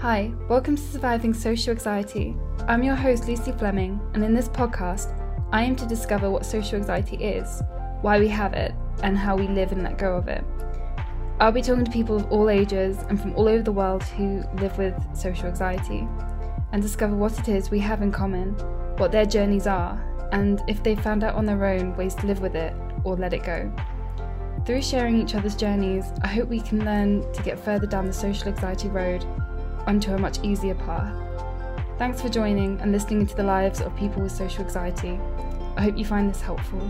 Hi, welcome to Surviving Social Anxiety. I'm your host, Lucy Fleming, and in this podcast, I aim to discover what social anxiety is, why we have it, and how we live and let go of it. I'll be talking to people of all ages and from all over the world who live with social anxiety and discover what it is we have in common, what their journeys are, and if they've found out on their own ways to live with it or let it go. Through sharing each other's journeys, I hope we can learn to get further down the social anxiety road onto a much easier path. Thanks for joining and listening into the lives of people with social anxiety. I hope you find this helpful.